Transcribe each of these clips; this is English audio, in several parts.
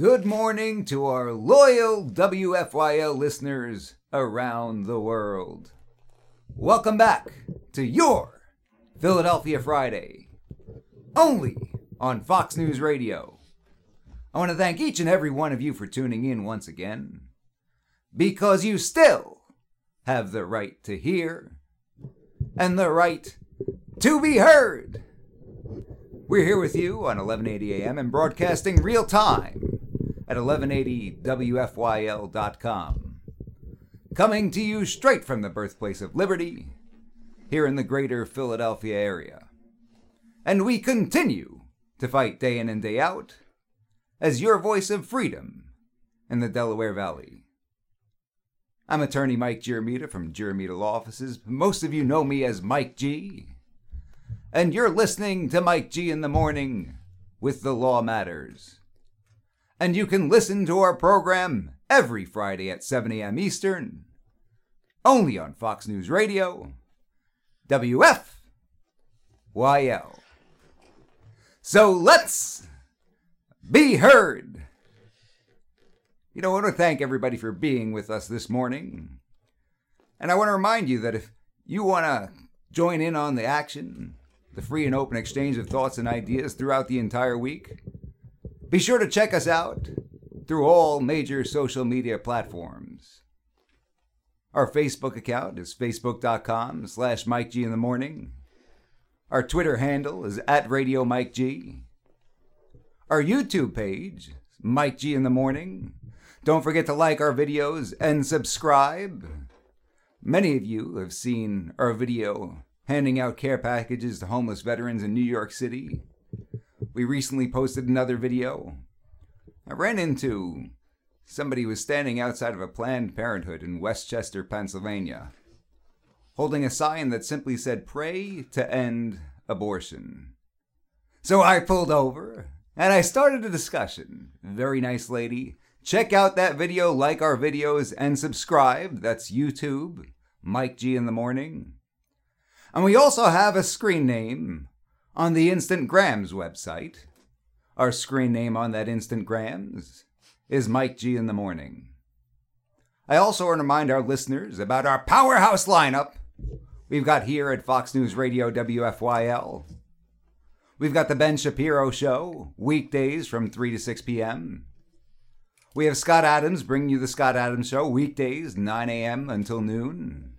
Good morning to our loyal WFYL listeners around the world. Welcome back to your Philadelphia Friday, only on Fox News Radio. I want to thank each and every one of you for tuning in once again, because you still have the right to hear and the right to be heard. We're here with you on 1180 AM and broadcasting real time at 1180WFYL.com. Coming to you straight from the birthplace of liberty here in the greater Philadelphia area. And we continue to fight day in and day out as your voice of freedom in the Delaware Valley. I'm attorney Mike Giramita from Giramita Law Offices. Most of you know me as Mike G. And you're listening to Mike G in the morning with The Law Matters. And you can listen to our program every Friday at 7 a.m. Eastern, only on Fox News Radio, WFYL. So let's be heard. You know, I want to thank everybody for being with us this morning. And I want to remind you that if you want to join in on the action, the free and open exchange of thoughts and ideas throughout the entire week, be sure to check us out through all major social media platforms. Our Facebook account is facebook.com slash Mike G in the morning. Our Twitter handle is at Radio Mike G. Our YouTube page, Mike G in the morning. Don't forget to like our videos and subscribe. Many of you have seen our video handing out care packages to homeless veterans in New York City. We recently posted another video. I ran into somebody who was standing outside of a Planned Parenthood in West Chester, Pennsylvania, holding a sign that simply said, Pray to end abortion. So I pulled over and I started a discussion. Very nice lady. Check out that video, like our videos, and subscribe. That's YouTube, Mike G in the Morning. And we also have a screen name on the Instant Grams website. Our screen name on that Instant Grams is Mike G in the Morning. I also want to remind our listeners about our powerhouse lineup we've got here at Fox News Radio WFYL. We've got the Ben Shapiro Show, weekdays from 3 to 6 p.m. We have Scott Adams bringing you the Scott Adams Show, weekdays, 9 a.m. until noon.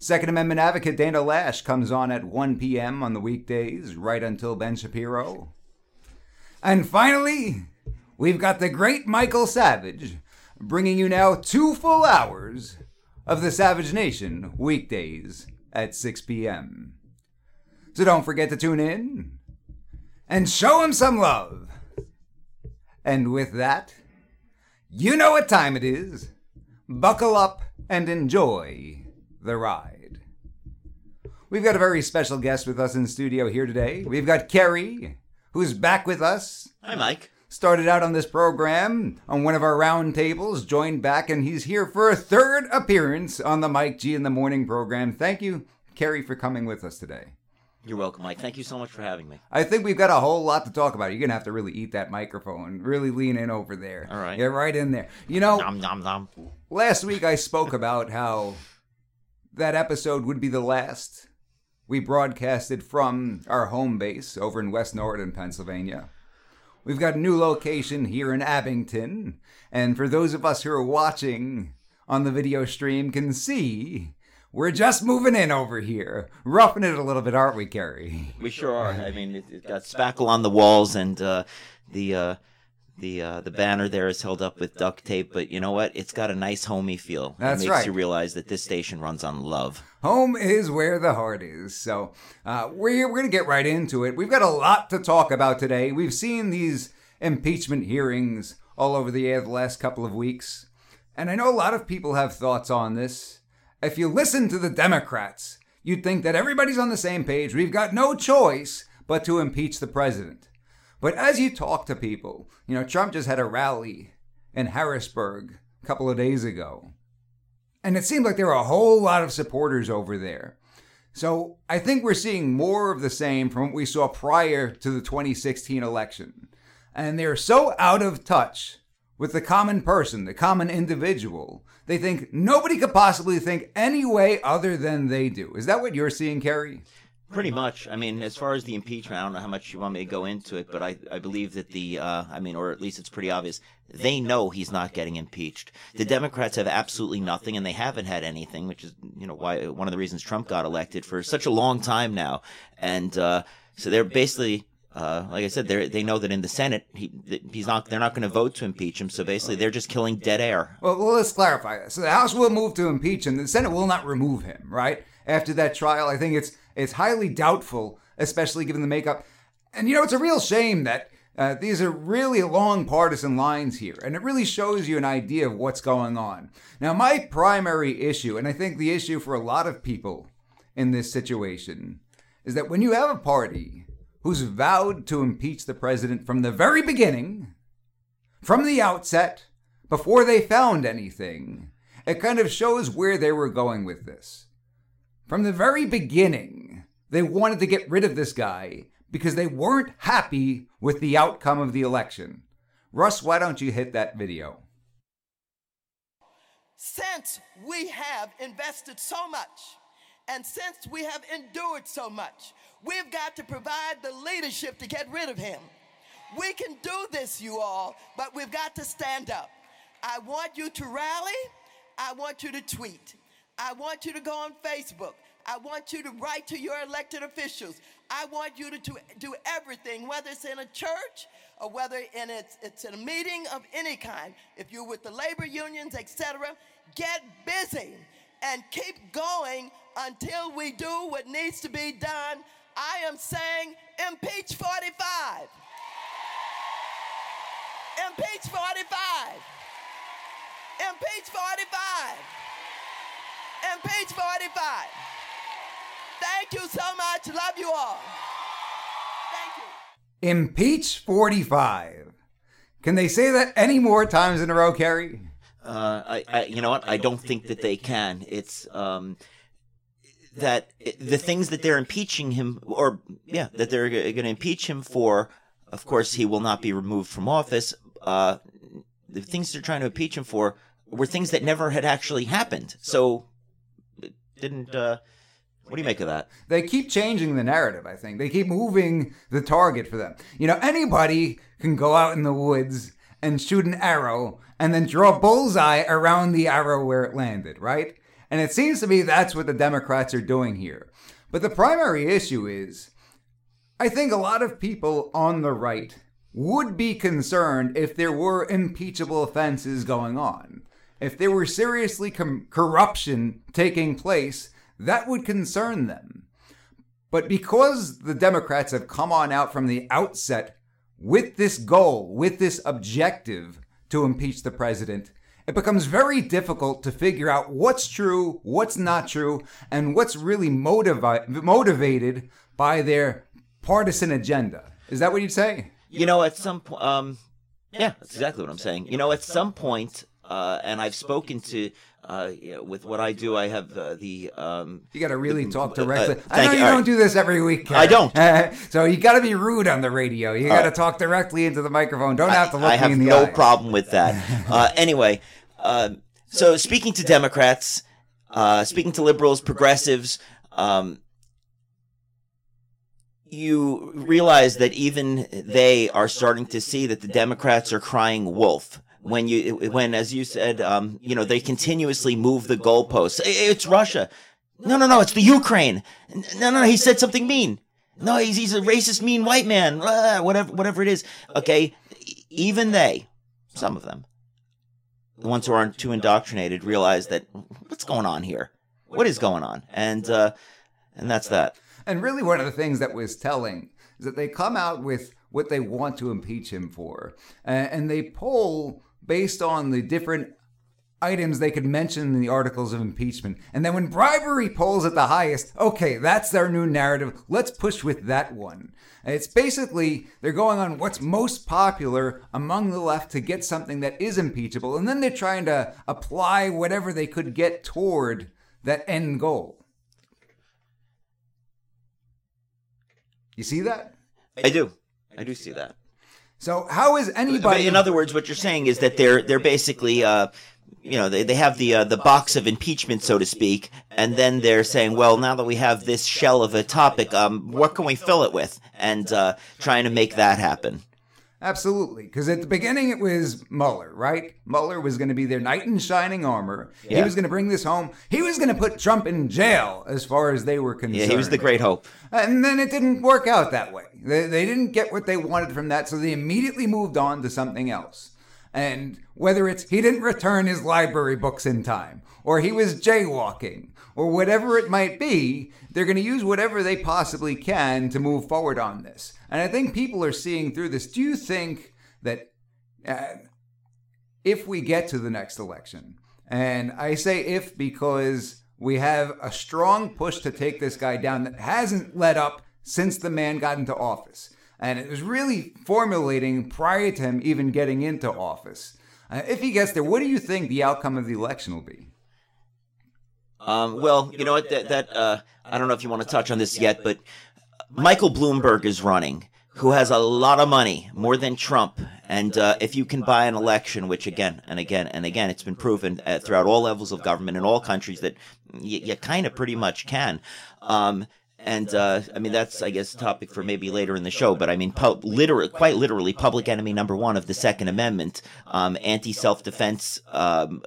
Second Amendment advocate Dana Loesch comes on at 1 p.m. on the weekdays, right until Ben Shapiro. And finally, we've got the great Michael Savage bringing you now two full hours of the Savage Nation weekdays at 6 p.m. So don't forget to tune in and show him some love. And with that, you know what time it is. Buckle up and enjoy the ride. We've got a very special guest with us in studio here today. We've got Kerry, who's back with us. Hi, Mike. Started out on this program on one of our round tables, joined back, and he's here for a third appearance on the Mike G in the Morning program. Thank you, Kerry, for coming with us today. You're welcome, Mike. Thank you so much for having me. I think we've got a whole lot to talk about. You're gonna have to really eat that microphone, really lean in over there. All right. Get right in there. You know, Nom nom nom. last week I spoke about how that episode would be the last we broadcasted from our home base over in West Norriton, Pennsylvania. We've got a new location here in Abington, and for those of us who are watching on the video stream can see we're just moving in over here, roughing it a little bit, aren't we, Kerry? We sure are. I mean, it, it got spackle on the walls, and uh, the uh, the uh, the banner there is held up with duct tape. But you know what? It's got a nice homey feel. That's it makes right. you realize that this station runs on love. Home is where the heart is. So uh, we're, we're going to get right into it. We've got a lot to talk about today. We've seen these impeachment hearings all over the air the last couple of weeks. And I know a lot of people have thoughts on this. If you listen to the Democrats, you'd think that everybody's on the same page. We've got no choice but to impeach the president. But as you talk to people, you know, Trump just had a rally in Harrisburg a couple of days ago. And it seemed like there were a whole lot of supporters over there. So I think we're seeing more of the same from what we saw prior to the 2016 election. and they're so out of touch with the common person, the common individual. They think nobody could possibly think any way other than they do. Is that what you're seeing, Kerry? Pretty much. I mean, as far as the impeachment, I don't know how much you want me to go into it, but I, I believe that the, uh, I mean, or at least it's pretty obvious, they know he's not getting impeached. The Democrats have absolutely nothing, and they haven't had anything, which is, you know, why one of the reasons Trump got elected for such a long time now. And uh, so they're basically uh, like I said, they they know that in the Senate he he's not they're not going to vote to impeach him. So basically, they're just killing dead air. Well, well, let's clarify this. So the House will move to impeach him. The Senate will not remove him. Right after that trial, I think it's it's highly doubtful, especially given the makeup. And you know, it's a real shame that uh, these are really long partisan lines here, and it really shows you an idea of what's going on. Now, my primary issue, and I think the issue for a lot of people in this situation, is that when you have a party who's vowed to impeach the president from the very beginning, from the outset, before they found anything, it kind of shows where they were going with this. From the very beginning, they wanted to get rid of this guy because they weren't happy with the outcome of the election. Russ, why don't you hit that video? Since we have invested so much, and since we have endured so much, we've got to provide the leadership to get rid of him. We can do this, you all, but we've got to stand up. I want you to rally. I want you to tweet. I want you to go on Facebook. I want you to write to your elected officials. I want you to, do everything, whether it's in a church or whether in it's, it's in a meeting of any kind. If you're with the labor unions, etc., get busy and keep going until we do what needs to be done. I am saying impeach 45. Impeach 45. Impeach 45. Impeach 45. Thank you so much. Love you all. Thank you. Impeach 45. Can they say that any more times in a row, Kerry? Uh, I, I, you know what? I don't think that they can. It's um, that the things that they're impeaching him, or yeah, that they're going to impeach him for. Of course, he will not be removed from office. Uh, the things they're trying to impeach him for were things that never had actually happened. So, it didn't. Uh, what do you make of that? They keep changing the narrative, I think. They keep moving the target for them. You know, anybody can go out in the woods and shoot an arrow and then draw a bullseye around the arrow where it landed, right? And it seems to me that's what the Democrats are doing here. But the primary issue is I think a lot of people on the right would be concerned if there were impeachable offenses going on. If there were seriously com- corruption taking place, that would concern them. But because the Democrats have come on out from the outset with this goal, with this objective to impeach the president, it becomes very difficult to figure out what's true, what's not true, and what's really motivi- motivated by their partisan agenda. Is that what you'd say? You know, at some point, um, yeah, that's exactly what I'm saying. You know, at some point, uh, and I've spoken to uh, with what I do, I have uh, the. Um, you got to really the, talk directly. Uh, I know you, you don't right. do this every week. I don't. so you got to be rude on the radio. You got to talk directly into the microphone. Don't have to look I have me in the no eye. problem with that. Uh, anyway, uh, so speaking to Democrats, uh, speaking to liberals, progressives, um, you realize that even they are starting to see that the Democrats are crying wolf. When you, when as you said, um, you know, they continuously move the goalposts. It's Russia. No, no, no, it's the Ukraine. No, no, no he said something mean. No, he's he's a racist, mean white man. Whatever, whatever it is. Okay, even they, some of them, the ones who aren't too indoctrinated, realize that what's going on here? What is going on? And uh, and that's that. And really, one of the things that was telling is that they come out with what they want to impeach him for, and they poll based on the different items they could mention in the articles of impeachment. And then when bribery polls at the highest, okay, that's their new narrative. Let's push with that one. It's basically they're going on what's most popular among the left to get something that is impeachable, and then they're trying to apply whatever they could get toward that end goal. You see that? I do. I do see that. So how is anybody? In other words, what you're saying is that they're they're basically. Uh, you know, they, they have the uh, the box of impeachment, so to speak, and then they're saying, well, now that we have this shell of a topic, um, what can we fill it with? And uh, trying to make that happen. Absolutely. Because at the beginning it was Mueller, right? Mueller was going to be their knight in shining armor. Yeah. He was going to bring this home. He was going to put Trump in jail as far as they were concerned. Yeah, he was the great hope. And then it didn't work out that way. They, they didn't get what they wanted from that, so they immediately moved on to something else. And whether it's he didn't return his library books in time, or he was jaywalking, or whatever it might be, they're going to use whatever they possibly can to move forward on this. And I think people are seeing through this. Do you think that uh, if we get to the next election, and I say if because we have a strong push to take this guy down that hasn't let up since the man got into office. And it was really formulating prior to him even getting into office. Uh, if he gets there, what do you think the outcome of the election will be? Um, well, you know what? That, that uh, I don't know if you want to touch on this yet, but Michael Bloomberg is running, who has a lot of money, more than Trump. And uh, if you can buy an election, which again and again and again, it's been proven uh, throughout all levels of government in all countries that y- you kind of pretty much can. Um, and uh, I mean that's I guess a topic for maybe later in the show. But I mean, pu- literally, quite literally, public enemy number one of the Second Amendment, um, anti self defense um,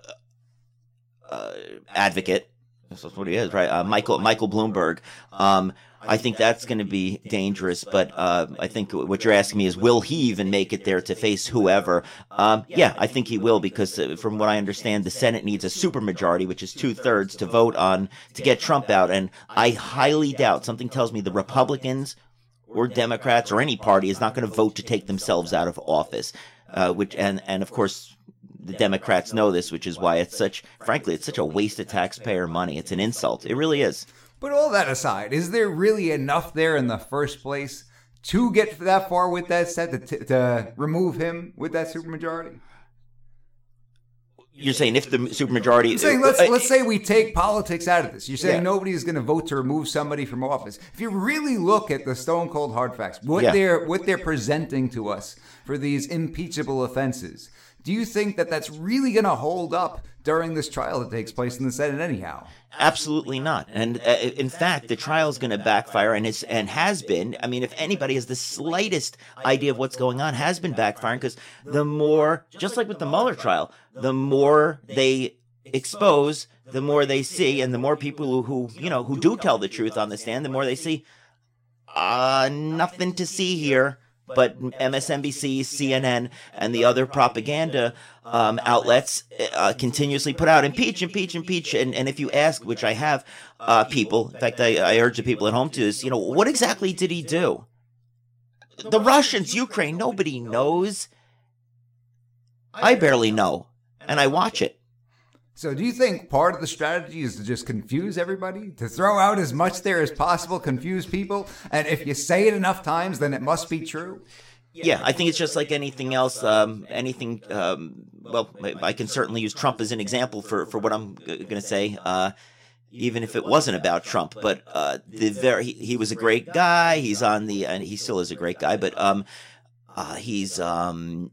uh, advocate. That's what he is, right? Uh, Michael Michael Bloomberg. Um, I think that's going to be dangerous, but uh, I think what you're asking me is, will he even make it there to face whoever? Um, yeah, I think he will because, uh, from what I understand, the Senate needs a supermajority, which is two thirds, to vote on to get Trump out, and I highly doubt. Something tells me the Republicans or Democrats or any party is not going to vote to take themselves out of office. Uh, which and and of course the Democrats know this, which is why it's such, frankly, it's such a waste of taxpayer money. It's an insult. It really is. But all that aside, is there really enough there in the first place to get that far with that set to, t- to remove him with that supermajority? You're saying if the supermajority, I'm saying let's uh, let's say we take politics out of this. You're saying Yeah. nobody is going to vote to remove somebody from office. If you really look at the stone cold hard facts, what Yeah. they're what they're presenting to us for these impeachable offenses, do you think that that's really going to hold up during this trial that takes place in the Senate anyhow? Absolutely not. And uh, in fact, the trial is going to backfire, and it's and has been. I mean, if anybody has the slightest idea of what's going on, has been backfiring because the more, just like with the Mueller trial, the more they expose, the more they see, and the more people who, who you know who do tell the truth on the stand, the more they see. Uh, nothing to see here. But MSNBC, CNN, and the other propaganda um, outlets uh, continuously put out impeach, impeach, impeach. And, and if you ask, which I have uh, people, in fact, I, I urge the people at home to this, you know, what exactly did he do? The Russians, Ukraine, nobody knows. I barely know. And I watch it. So, do you think part of the strategy is to just confuse everybody, to throw out as much there as possible, confuse people, and if you say it enough times, then it must be true? Yeah, I think it's just like anything else. Um, anything. Um, well, I- can certainly use Trump as an example for for what I'm g- going to say. Uh, even if it wasn't about Trump, but uh, the very he, he was a great guy. He's on the and he still is a great guy, but um, uh, he's um.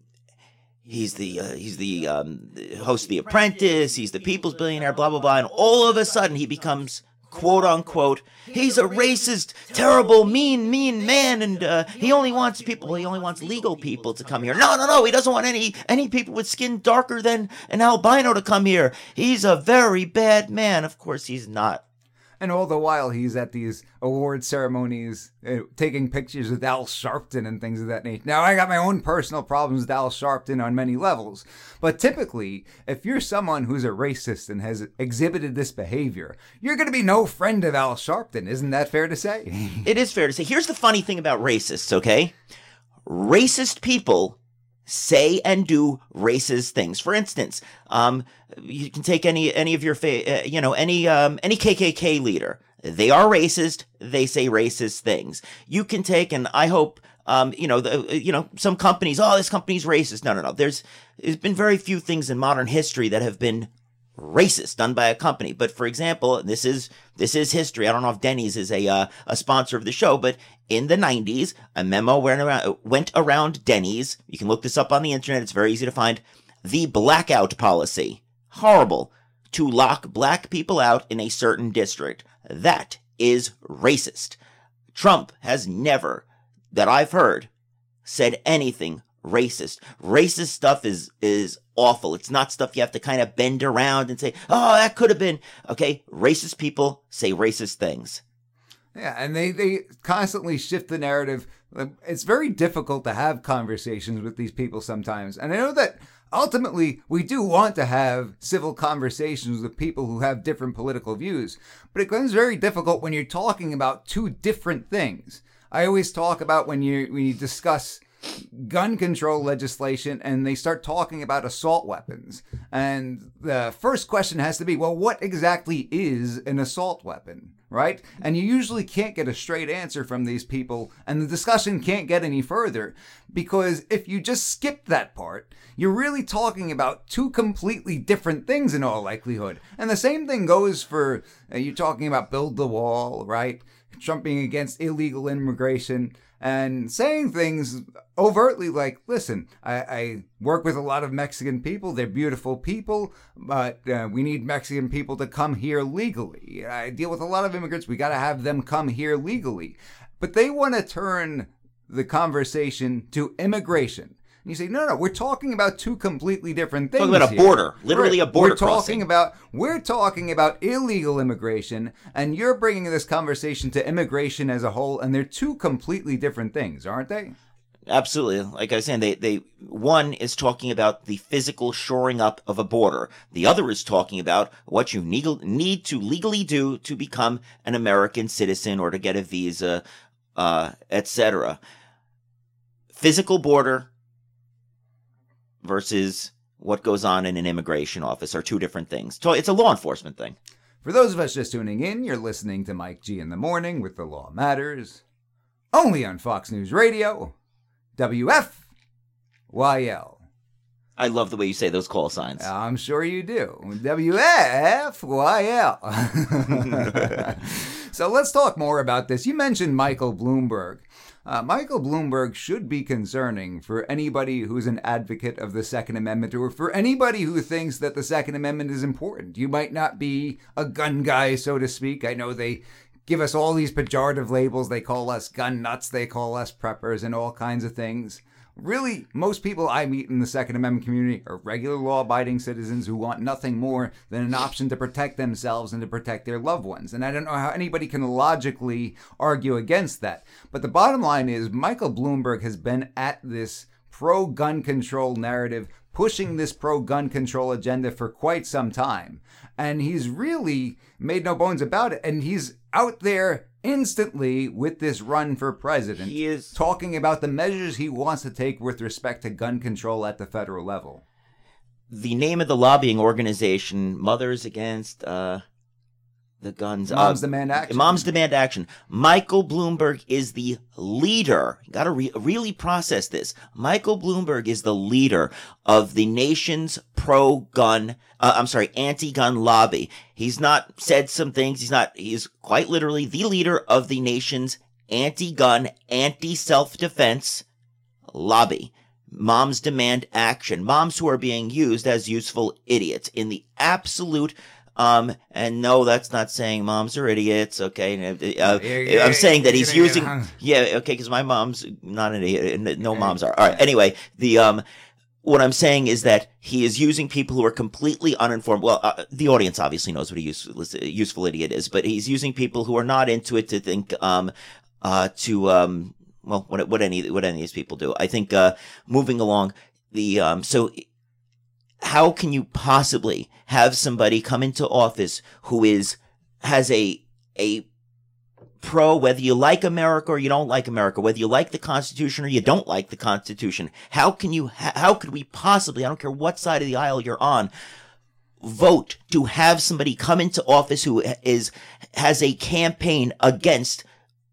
He's the uh, he's the um, host of The Apprentice. He's the People's Billionaire. Blah blah blah. And all of a sudden, he becomes quote unquote. He's a racist, terrible, mean, mean man, and uh, he only wants people. He only wants legal people to come here. No, no, no. He doesn't want any any people with skin darker than an albino to come here. He's a very bad man. Of course, he's not. And all the while, he's at these award ceremonies, uh, taking pictures with Al Sharpton and things of that nature. Now, I got my own personal problems with Al Sharpton on many levels, but typically, if you're someone who's a racist and has exhibited this behavior, you're going to be no friend of Al Sharpton. Isn't that fair to say? It is fair to say. Here's the funny thing about racists, okay? Racist people say and do racist things. For instance, um, you can take any any of your fa- uh, you know any um, any KKK leader. They are racist. They say racist things. You can take, and I hope. Um, you know, the, you know, some companies, oh, this company's racist. No, no, no. There's, there's been very few things in modern history that have been racist done by a company. But for example, this is this is history. I don't know if Denny's is a uh, a sponsor of the show, but in the 90s, a memo went around, went around Denny's. You can look this up on the internet. It's very easy to find. The blackout policy. Horrible. To lock black people out in a certain district. That is racist. Trump has never, that I've heard, said anything racist. Racist stuff is, is awful. It's not stuff you have to kind of bend around and say, oh, that could have been. Okay. Racist people say racist things. Yeah, and they, they constantly shift the narrative. It's very difficult to have conversations with these people sometimes. And I know that ultimately we do want to have civil conversations with people who have different political views, but it becomes very difficult when you're talking about two different things. I always talk about when you when you discuss gun control legislation and they start talking about assault weapons. And the first question has to be, well, what exactly is an assault weapon? Right? And you usually can't get a straight answer from these people, and the discussion can't get any further because if you just skip that part, you're really talking about two completely different things in all likelihood. And the same thing goes for uh, you talking about build the wall, right? Trump being against illegal immigration and saying things overtly like, listen, I, I, work with a lot of Mexican people. They're beautiful people, but uh, we need Mexican people to come here legally. I deal with a lot of immigrants. We got to have them come here legally. But they want to turn the conversation to immigration. You say, no, no, we're talking about two completely different things. Talking about a border, literally a border We're talking crossing. about we're talking about illegal immigration, and you're bringing this conversation to immigration as a whole, and they're two completely different things, aren't they? Absolutely. Like I was saying, they, they, one is talking about the physical shoring up of a border. The other is talking about what you need, need to legally do to become an American citizen or to get a visa, uh, etc. Physical border versus what goes on in an immigration office are two different things. So it's a law enforcement thing. For those of us just tuning in, you're listening to Mike G in the morning with The Law Matters, only on Fox News Radio, WFYL. I love the way you say those call signs. I'm sure you do. WFYL. so let's talk more about this. You mentioned Michael Bloomberg. Uh, Michael Bloomberg should be concerning for anybody who's an advocate of the Second Amendment or for anybody who thinks that the Second Amendment is important. You might not be a gun guy, so to speak. I know they give us all these pejorative labels. They call us gun nuts, they call us preppers, and all kinds of things. Really, most people I meet in the Second Amendment community are regular law abiding citizens who want nothing more than an option to protect themselves and to protect their loved ones. And I don't know how anybody can logically argue against that. But the bottom line is Michael Bloomberg has been at this pro gun control narrative, pushing this pro gun control agenda for quite some time. And he's really made no bones about it. And he's out there instantly with this run for president, He is- talking about the measures he wants to take with respect to gun control at the federal level. the name of the lobbying organization, Mothers Against uh, the Guns. Moms uh, Demand Action. Moms Demand Action. Michael Bloomberg is the leader. You got to re- really process this. Michael Bloomberg is the leader of the nation's pro-gun. Uh, I'm sorry, anti-gun lobby. He's not said some things. He's not. He's quite literally the leader of the nation's anti-gun, anti-self-defense lobby. Moms demand action. Moms who are being used as useful idiots in the absolute. Um, and no, that's not saying moms are idiots. Okay. Uh, uh, Yeah, yeah, I'm saying that he's using, yeah. okay, because my mom's not an idiot. No moms are. All right. Anyway, the, um, what I'm saying is that he is using people who are completely uninformed. Well, uh, the audience obviously knows what a useful, useful idiot is, but he's using people who are not into it to think, um, uh, to, um, well, what, what any, what any of these people do. I think, uh, moving along, the, um, so how can you possibly have somebody come into office who is, has a, a pro, whether you like America or you don't like America, whether you like the Constitution or you don't like the Constitution. How can you, how could we possibly, I don't care what side of the aisle you're on, vote to have somebody come into office who is, has a campaign against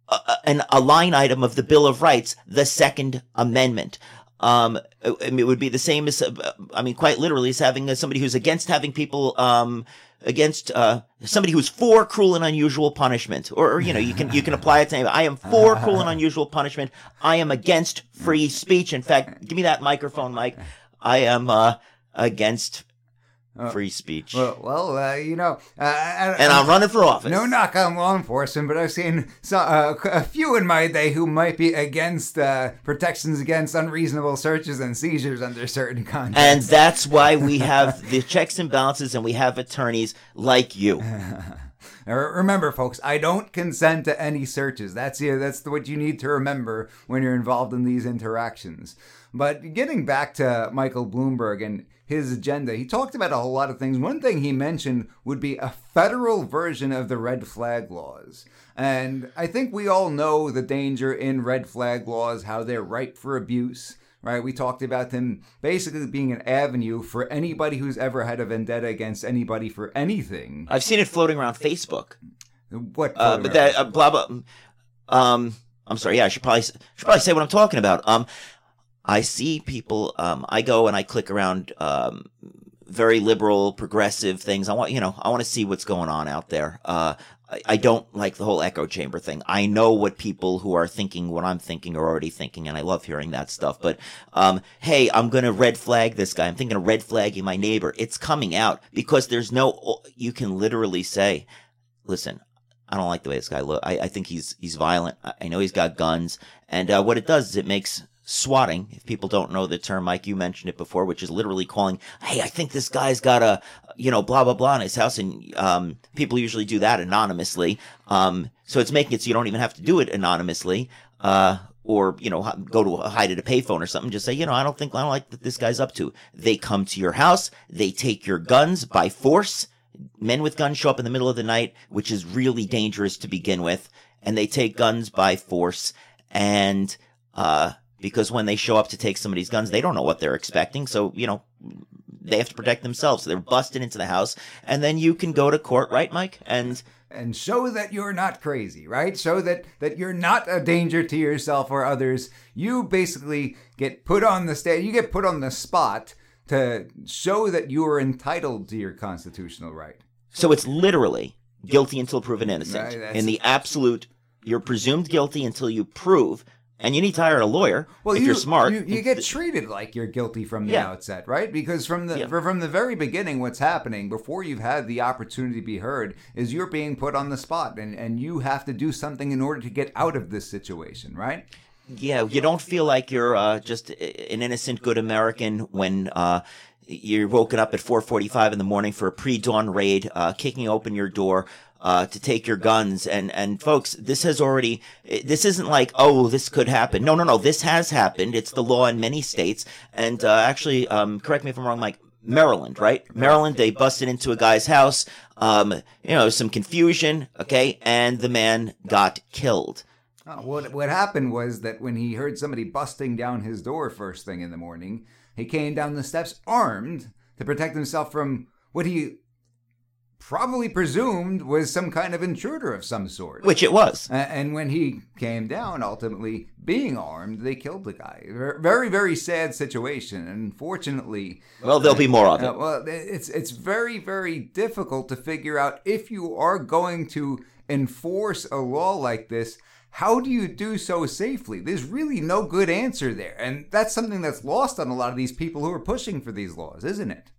a, a- an, a line item of the Bill of Rights, the Second Amendment. Um, it would be the same as, uh, I mean, quite literally, as having somebody who's against having people, um, against uh, somebody who's for cruel and unusual punishment, or, or, you know, you can you can apply it to anybody. I am for cruel and unusual punishment. I am against free speech. In fact, give me that microphone, Mike. I am uh, against free speech, Well, well uh, you know, uh, I, and I'm running for office. No knock on law enforcement, but I've seen so, uh, a few in my day who might be against uh, protections against unreasonable searches and seizures under certain contexts. And that's why we have the checks and balances, and we have attorneys like you. Remember, folks, I don't consent to any searches. That's yeah, that's what you need to remember when you're involved in these interactions. But getting back to Michael Bloomberg and his agenda, he talked about a whole lot of things. One thing he mentioned would be a federal version of the red flag laws. And I think we all know the danger in red flag laws, how they're ripe for abuse right? We talked about them basically being an avenue for anybody who's ever had a vendetta against anybody for anything. I've seen it floating around Facebook. What? Uh, but that uh, blah blah. Um, I'm sorry. Yeah, I should probably should probably say what I'm talking about. Um, I see people. Um, I go and I click around. Um, very liberal, progressive things. I want you know. I want to see what's going on out there. Uh, I, don't like the whole echo chamber thing. I know what people who are thinking what I'm thinking are already thinking, and I love hearing that stuff. But, um, hey, I'm gonna red flag this guy. I'm thinking of red flagging my neighbor. It's coming out because there's no, you can literally say, listen, I don't like the way this guy look. I, I think he's, he's violent. I, I know he's got guns. And, uh, what it does is it makes swatting, if people don't know the term, Mike, you mentioned it before, which is literally calling, Hey, I think this guy's got a, you know, blah, blah, blah in his house. And, um, people usually do that anonymously. Um, so it's making it so you don't even have to do it anonymously. Uh, or, you know, go to hide at a payphone or something. Just say, you know, I don't think, I don't like what this guy's up to. They come to your house. They take your guns by force. Men with guns show up in the middle of the night, which is really dangerous to begin with. And they take guns by force. And, uh, because when they show up to take somebody's guns, they don't know what they're expecting. So, you know, they have to protect themselves. So they're busted into the house. And then you can go to court, right, Mike? And, and show that you're not crazy, right? Show that that you're not a danger to yourself or others. You basically get put on the stand. You get put on the spot to show that you are entitled to your constitutional right. So it's literally guilty until proven innocent. Right, In the absolute, you're presumed guilty until you prove, and you need to hire a lawyer well, if you, you're smart. You, you get treated like you're guilty from the Yeah. outset, right? Because from the Yeah. from the very beginning, what's happening before you've had the opportunity to be heard is you're being put on the spot, and and you have to do something in order to get out of this situation, right? Yeah, you don't feel like you're uh, just an innocent, good American when uh, you're woken up at 4:45 in the morning for a pre-dawn raid, uh, kicking open your door. Uh, to take your guns and and folks, this has already. This isn't like oh this could happen. No no no, this has happened. It's the law in many states. And uh, actually, um, correct me if I'm wrong, Mike. Maryland, right? Maryland, they busted into a guy's house. Um, you know, some confusion, okay, and the man got killed. What what happened was that when he heard somebody busting down his door first thing in the morning, he came down the steps armed to protect himself from what he probably presumed was some kind of intruder of some sort. Which it was. And when he came down, ultimately being armed, they killed the guy. Very, very sad situation. Unfortunately, Well, there'll be more of it. uh, well, it's it's very, very difficult to figure out if you are going to enforce a law like this. How do you do so safely? There's really no good answer there, and that's something that's lost on a lot of these people who are pushing for these laws, isn't it?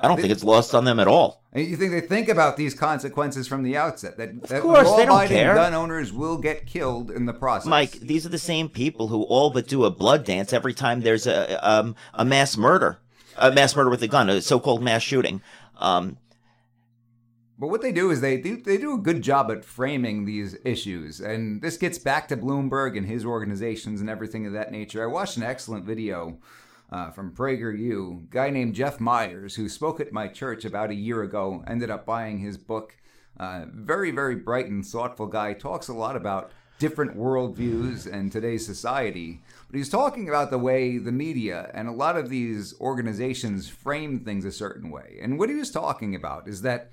I don't think it's lost on them at all. And you think they think about these consequences from the outset that, that course, they don't care. gun owners will get killed in the process. Mike, these are the same people who all but do a blood dance every time there's a um, a mass murder, a mass murder with a gun, a so-called mass shooting. Um, But what they do is they do they do a good job at framing these issues, and this gets back to Bloomberg and his organizations and everything of that nature. I watched an excellent video uh, from PragerU, guy named Jeff Myers, who spoke at my church about a year ago. Ended up buying his book. Uh, very very bright and thoughtful guy. Talks a lot about different worldviews and today's society. But he's talking about the way the media and a lot of these organizations frame things a certain way. And what he was talking about is that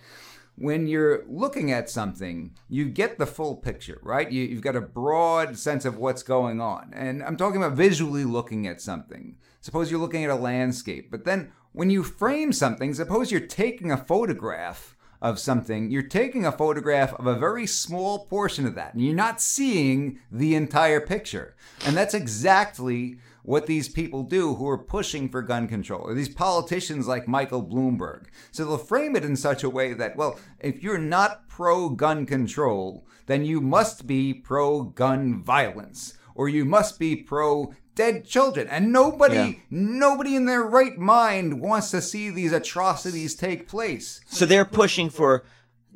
when you're looking at something, you get the full picture, right? You, you've got a broad sense of what's going on. And I'm talking about visually looking at something. Suppose you're looking at a landscape, but then when you frame something, suppose you're taking a photograph of something, you're taking a photograph of a very small portion of that, and you're not seeing the entire picture. And that's exactly what these people do who are pushing for gun control, or these politicians like Michael Bloomberg. So they'll frame it in such a way that, well, if you're not pro gun control, then you must be pro gun violence, or you must be pro dead children and nobody Yeah. nobody in their right mind wants to see these atrocities take place So they're pushing for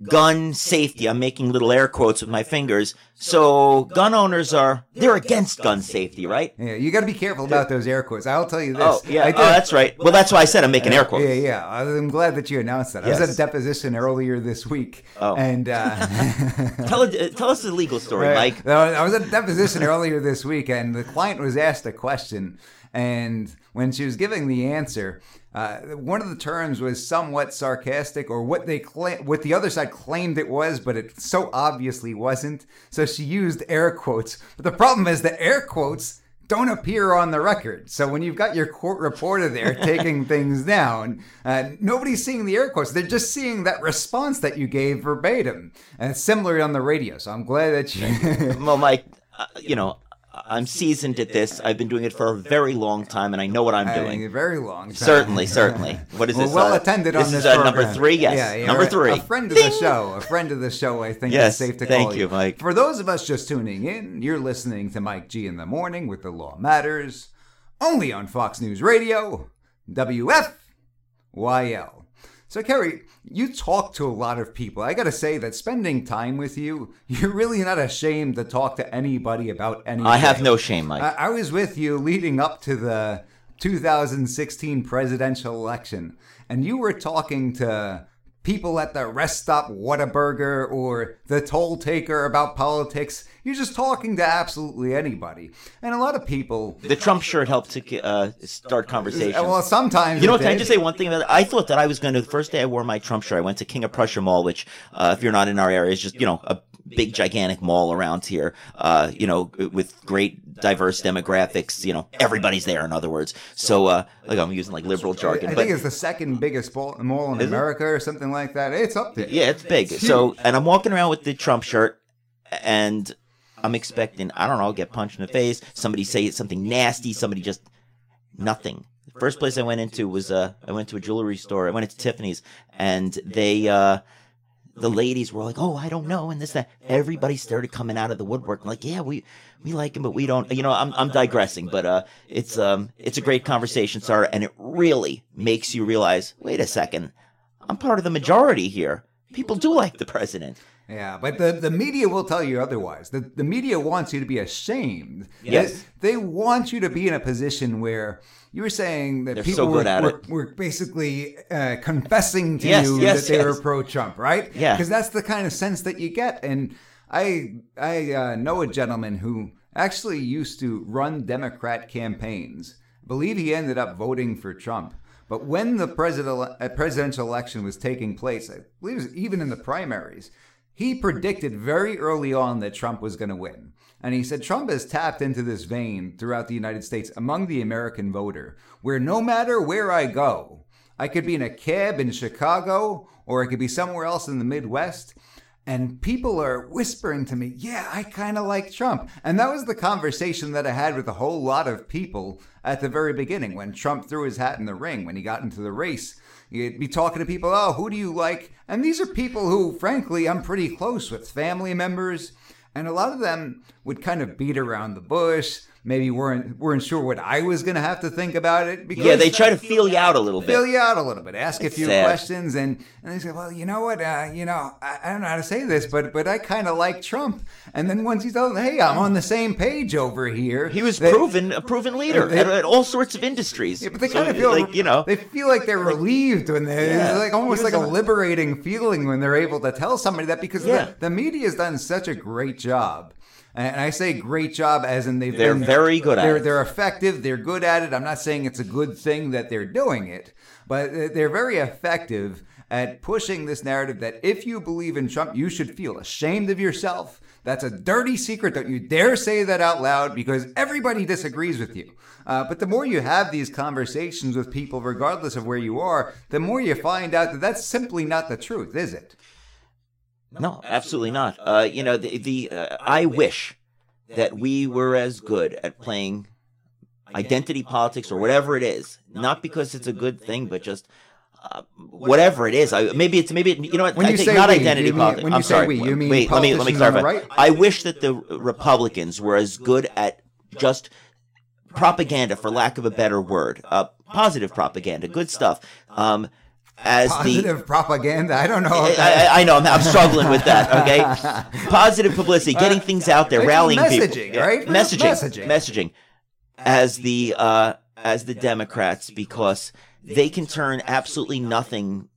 gun safety. I'm making little air quotes with my fingers. So gun owners are they're against gun safety, right? yeah you got to be careful about those air quotes i'll tell you this Oh yeah, I oh, that's right. Well, that's why I said I'm making air quotes. Yeah, yeah. I'm glad that you announced that. I was at a deposition earlier this week, Oh. and uh, Tell tell us the legal story, Right. Mike. I was at a deposition earlier this week, and the client was asked a question, and when she was giving the answer, uh, one of the terms was somewhat sarcastic, or what they claim, what the other side claimed it was, but it so obviously wasn't. So she used air quotes. But the problem is the air quotes don't appear on the record. So when you've got your court reporter there taking things down, uh, nobody's seeing the air quotes. They're just seeing that response that you gave verbatim. And it's similar on the radio. So I'm glad that you. Well, Mike, uh, you know, I'm seasoned at this. I've been doing it for a very long time, and I know what I'm doing. a very long time. Certainly, certainly. What is Well, this? well uh, attended this on this is uh, number three. Yes, Yeah, yeah, number three. A friend of the show. A friend of the show. I think Yes, it's safe to thank call you, Mike. For those of us just tuning in, you're listening to Mike G in the morning with the Law Matters, only on Fox News Radio, WFYL. So, Kerry, you talk to a lot of people. I got to say that spending time with you, you're really not ashamed to talk to anybody about anything. I have no shame, Mike. I, I was with you leading up to the 2016 presidential election, and you were talking to people at the rest stop Whataburger or the toll taker about politics. You're just talking to absolutely anybody. And a lot of people. the Trump shirt helped to uh, start conversations. Well, sometimes. You know? Can I just say one thing about it? I thought that I was going to. The first day I wore my Trump shirt, I went to King of Prussia Mall, which, uh, if you're not in our area, is just you know a big gigantic mall around here. Uh, you know, with great diverse demographics. You know, everybody's there. In other words, so uh, like I'm using like liberal jargon, I think it's the second biggest mall in America or something like that. It's up there. yeah, it's big. So, and I'm walking around with the Trump shirt, and I'm expecting I don't know, get punched in the face, somebody say something nasty, somebody just nothing. The first place I went into was uh I went to a jewelry store. I went into Tiffany's and they uh the ladies were like, "Oh, I don't know," and this that. Everybody started coming out of the woodwork, like, "Yeah, we we like him, but we don't." You know, I'm I'm digressing, but uh, it's um it's a great conversation, Sarah, and it really makes you realize, wait a second, I'm part of the majority here. People do like the president. Yeah, but the, the media will tell you otherwise. The, the media wants you to be ashamed. Yes. They, they want you to be in a position where you were saying that They're people so were, were, were basically uh, confessing to Yes, you yes, that they were pro Trump, right? Yeah. Because that's the kind of sense that you get. And I, I uh, know a gentleman who actually used to run Democrat campaigns. I believe he ended up voting for Trump. But when the uh, presidential election was taking place, I believe it was even in the primaries, he predicted very early on that Trump was going to win. And he said Trump has tapped into this vein throughout the United States among the American voter, where no matter where I go, I could be in a cab in Chicago or I could be somewhere else in the Midwest. And people are whispering to me, yeah, I kind of like Trump. And that was the conversation that I had with a whole lot of people at the very beginning when Trump threw his hat in the ring, when he got into the race. You'd be talking to people, oh, who do you like? And these are people who, frankly, I'm pretty close with, family members. And a lot of them would kind of beat around the bush, maybe weren't, weren't sure what I was going to have to think about it. Because Yeah, they try to feel you out a little bit, feel you out a little bit, ask a few sad. questions, and, and they say, well, you know what, uh, you know, I, I don't know how to say this, but but I kind of like Trump. And then once he's them, hey, I'm on the same page over here, He was they- proven a proven leader They- at, at all sorts of industries. Yeah, but they So, kind of feel like you know. they feel like they're relieved when they Yeah. like almost like a a- liberating feeling when they're able to tell somebody that because Yeah. the, the media has done such a great job And I say great job as in they've They're been very good at they're, it. They're effective. They're good at it. I'm not saying it's a good thing that they're doing it, but they're very effective at pushing this narrative that if you believe in Trump, you should feel ashamed of yourself. That's a dirty secret. Don't you dare say that out loud because everybody disagrees with you. Uh, but the more you have these conversations with people, regardless of where you are, the more you find out that that's simply not the truth, is it? No, absolutely not. Uh, you know, the, the uh, I wish that we were as good at playing identity politics or whatever it is, not because it's a good thing, but just uh, whatever it is. I, maybe it's maybe you know what When I you think say not we, identity mean- politics. when you I'm say sorry. we, you mean Wait, let me let me politicians on the clarify. right? I wish that the Republicans were as good at just propaganda, for lack of a better word, uh, positive propaganda, good stuff. Um, as the Positive propaganda. I don't know. I, I, I know I'm, I'm struggling with that. Okay, positive publicity, getting things out there, rallying messaging, people, right? Messaging, Messaging. messaging, as the uh, as the Democrats because they can turn absolutely nothing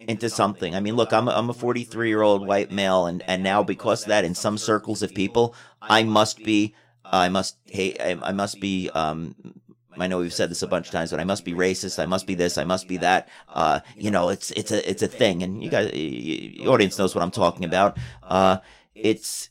into something. I mean, look, I'm a, I'm a 43 year old white male, and and now because of that, in some circles of people, I must be, I must hate, I, I must be. Um, I know we've said this a bunch of times, but I must be racist. I must be this. I must be that. Uh, you know, it's it's a it's a thing, and you guys, the audience knows what I'm talking about. Uh, it's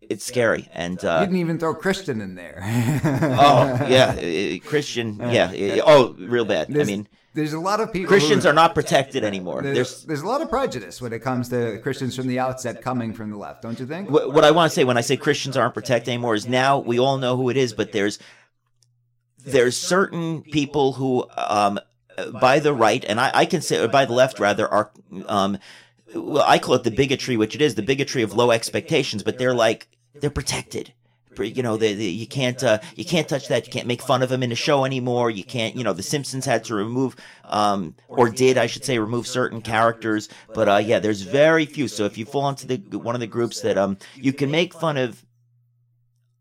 it's scary, and you uh, didn't even throw Christian in there. oh yeah, uh, Christian, yeah, uh, oh real bad. I mean, there's a lot of people. Christians who, are not protected anymore. There's, There's there's a lot of prejudice when it comes to Christians from the outset coming from the left, don't you think? what, what I want to say when I say Christians aren't protected anymore is now we all know who it is, but there's there's certain people who um by the right and I, I can say or by the left rather are um well I call it the bigotry which it is the bigotry of low expectations but they're like they're protected. You know they, you can't uh, you can't touch that you can't make fun of them in a show anymore you can't you know the simpsons had to remove um or did i should say remove certain characters but uh yeah there's very few. So if you fall into the one of the groups that um you can make fun of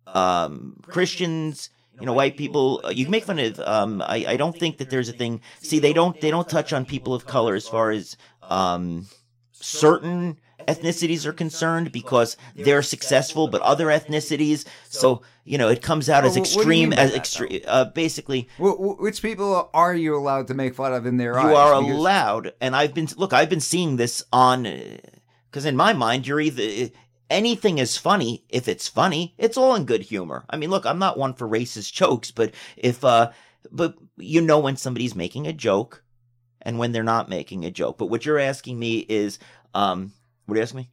um christians you know white people uh, you can make fun of um I, I don't think that there's a thing see they don't they don't touch on people of color as far as um certain ethnicities are concerned because they're successful but other ethnicities so you know it comes out as Well, what do you extreme as extreme uh, basically Wh- wh- which people are you allowed to make fun of in their eyes? you are Because- allowed and i've been look i've been seeing this on because in my mind you're either anything is funny if it's funny it's all in good humor i mean look i'm not one for racist jokes but if uh but you know when somebody's making a joke and when they're not making a joke but what you're asking me is um what are you asking me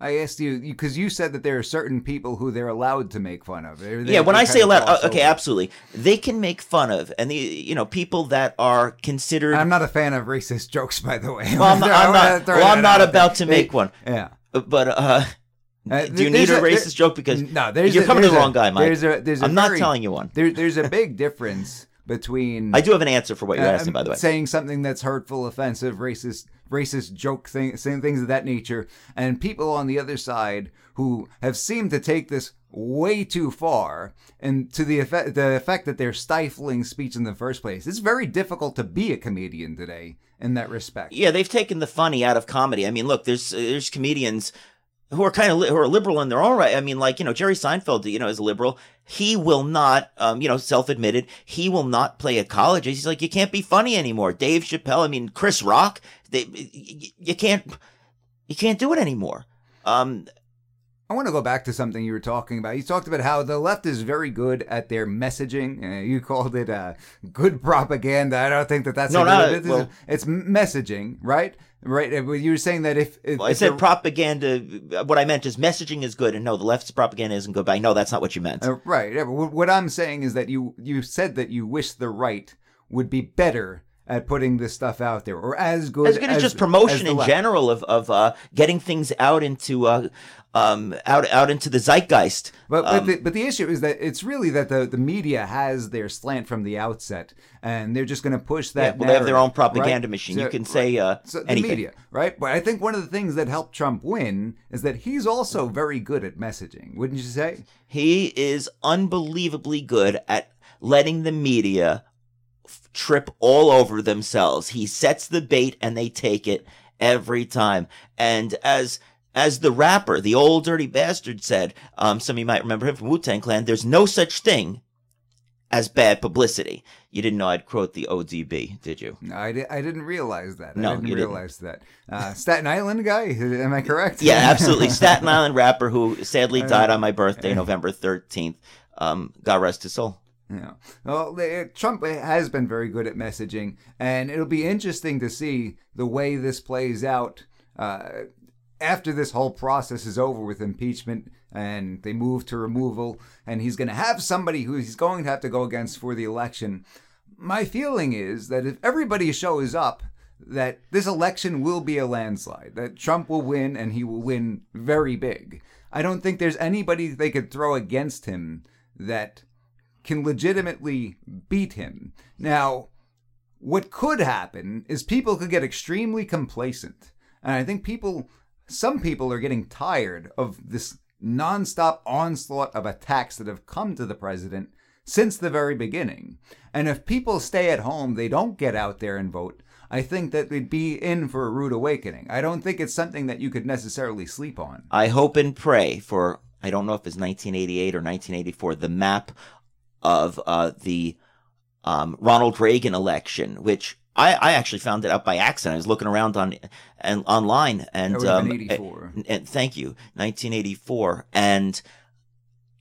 I asked you because you said that there are certain people who they're allowed to make fun of. They're- yeah, when I say allowed, uh, okay, over. absolutely. They can make fun of, and the you know people that are considered. I'm not a fan of racist jokes, by the way. well, I'm not. I'm not, well, I'm not about to make one. Yeah. But uh, Uh, do you need a, there- racist joke? Because no, you're a- coming to the a- wrong guy, Mike. There's a, there's a I'm not telling you one. There, there's a big difference between. I do have an answer for what you're uh, asking, by the way. saying something that's hurtful, offensive, racist, racist joke thing, saying things of that nature, and people on the other side who have seemed to take this way too far, and to the effect, the effect that they're stifling speech in the first place. It's very difficult to be a comedian today in that respect. Yeah, they've taken the funny out of comedy. I mean, look, there's there's comedians who are kind of li- who are liberal in their own right. I mean, like you know, Jerry Seinfeld, you know, is a liberal. He will not, um, you know, self-admitted, he will not play at college. He's like, you can't be funny anymore. Dave Chappelle, I mean, Chris Rock, they, y- you can't, you can't do it anymore. Um, I want to go back to something you were talking about. You talked about how the left is very good at their messaging. Uh, you called it uh, good propaganda. I don't think that that's No, it's, well- it's messaging, right? Right. Uh, You were saying that if, if I said propaganda. What I meant is messaging is good, and no, the left's propaganda isn't good. But I know that's not what you meant. Uh, right. yeah, but What I'm saying is that you you said that you wish the right would be better at putting this stuff out there, or as good as good as, just promotion the in general of of uh, getting things out into uh, um, out out into the zeitgeist. But but, Um, the, but the issue is that it's really that the, the media has their slant from the outset, and they're just going to push that. Yeah, well, they have their own propaganda right? machine. So- you can say uh, so the anything. media, right? But I think one of the things that helped Trump win is that he's also very good at messaging, wouldn't you say? He is unbelievably good at letting the media f- trip all over themselves. He sets the bait and they take it every time. And as as the rapper, the old dirty bastard said, um, some of you might remember him from Wu Tang Clan, there's no such thing as bad publicity. You didn't know I'd quote the ODB, did you? No, I, di- I didn't realize that. No, I didn't you didn't. realize that. Uh, Staten Island guy? Am I correct? Yeah, absolutely. Staten Island rapper who sadly died on my birthday, November 13th. Um, God rest his soul. Yeah. Well, Trump has been very good at messaging, and it'll be interesting to see the way this plays out uh, after this whole process is over with impeachment and they move to removal, and he's going to have somebody who he's going to have to go against for the election. My feeling is that if everybody shows up, that this election will be a landslide, that Trump will win and he will win very big. I don't think there's anybody they could throw against him that can legitimately beat him. Now, what could happen is people could get extremely complacent. And I think people, some people are getting tired of this nonstop onslaught of attacks that have come to the president since the very beginning. And if people stay at home, they don't get out there and vote. I think that we'd be in for a rude awakening. I don't think it's something that you could necessarily sleep on. I hope and pray for, I don't know if it's 1988 or 1984, the map of uh, the um, Ronald Reagan election, which I, I actually found it out by accident. I was looking around on and online, and That would have um, 84. and- and thank you, 1984, and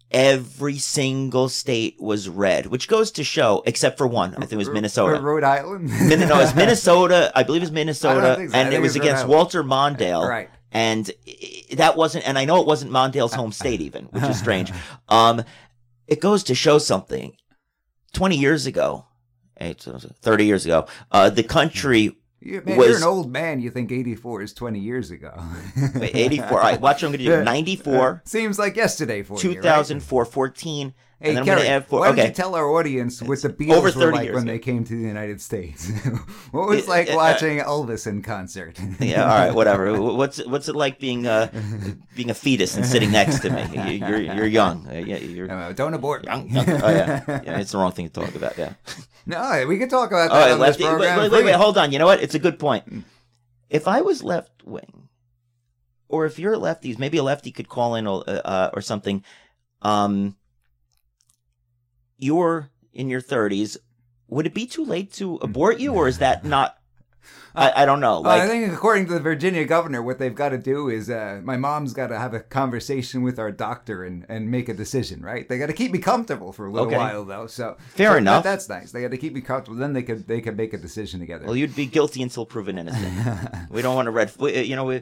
every single state was red, which goes to show, except for one, I think it was Minnesota. Rhode Island? Min- no, it was Minnesota. I believe it was Minnesota, so. And it was it's Rhode against Island. Walter Mondale. Right. And that wasn't, and I know it wasn't Mondale's home state even, which is strange. Um, it goes to show something. Twenty years ago, eight, thirty years ago, uh, the country You, man, was- you're an old man. You think 84 is 20 years ago. wait, 84. All right, watch what I'm going to do. 94, Seems like yesterday for you, right? 14, Hey, and Kerry, add four. why don't you tell our audience what the Beatles over were like years when ago. they came to the United States? what was it Uh, like uh, watching Elvis in concert? yeah, all right, whatever. What's what's it like being uh being a fetus and sitting next to me? You- You're you're young. Uh, yeah, you're Uh, Don't abort. young. young. Oh yeah, yeah. It's the wrong thing to talk about. Yeah. No, we could talk about All that right, on lefty. Wait, program. wait, wait, wait, hold on. You know what? It's a good point. If I was left wing, or if you're a lefties, maybe a lefty could call in or, uh, uh, or something. Um, you're in your 30s. Would it be too late to abort you, or is that not? I, I don't know. Like, I think according to the Virginia governor, what they've got to do is uh, my mom's got to have a conversation with our doctor and, and make a decision, right? They got to keep me comfortable for a little Okay. while, though. So Fair so that- enough. that's nice. They got to keep me comfortable. Then they could they could make a decision together. well, you'd be guilty until proven innocent. we don't want to red. You know, we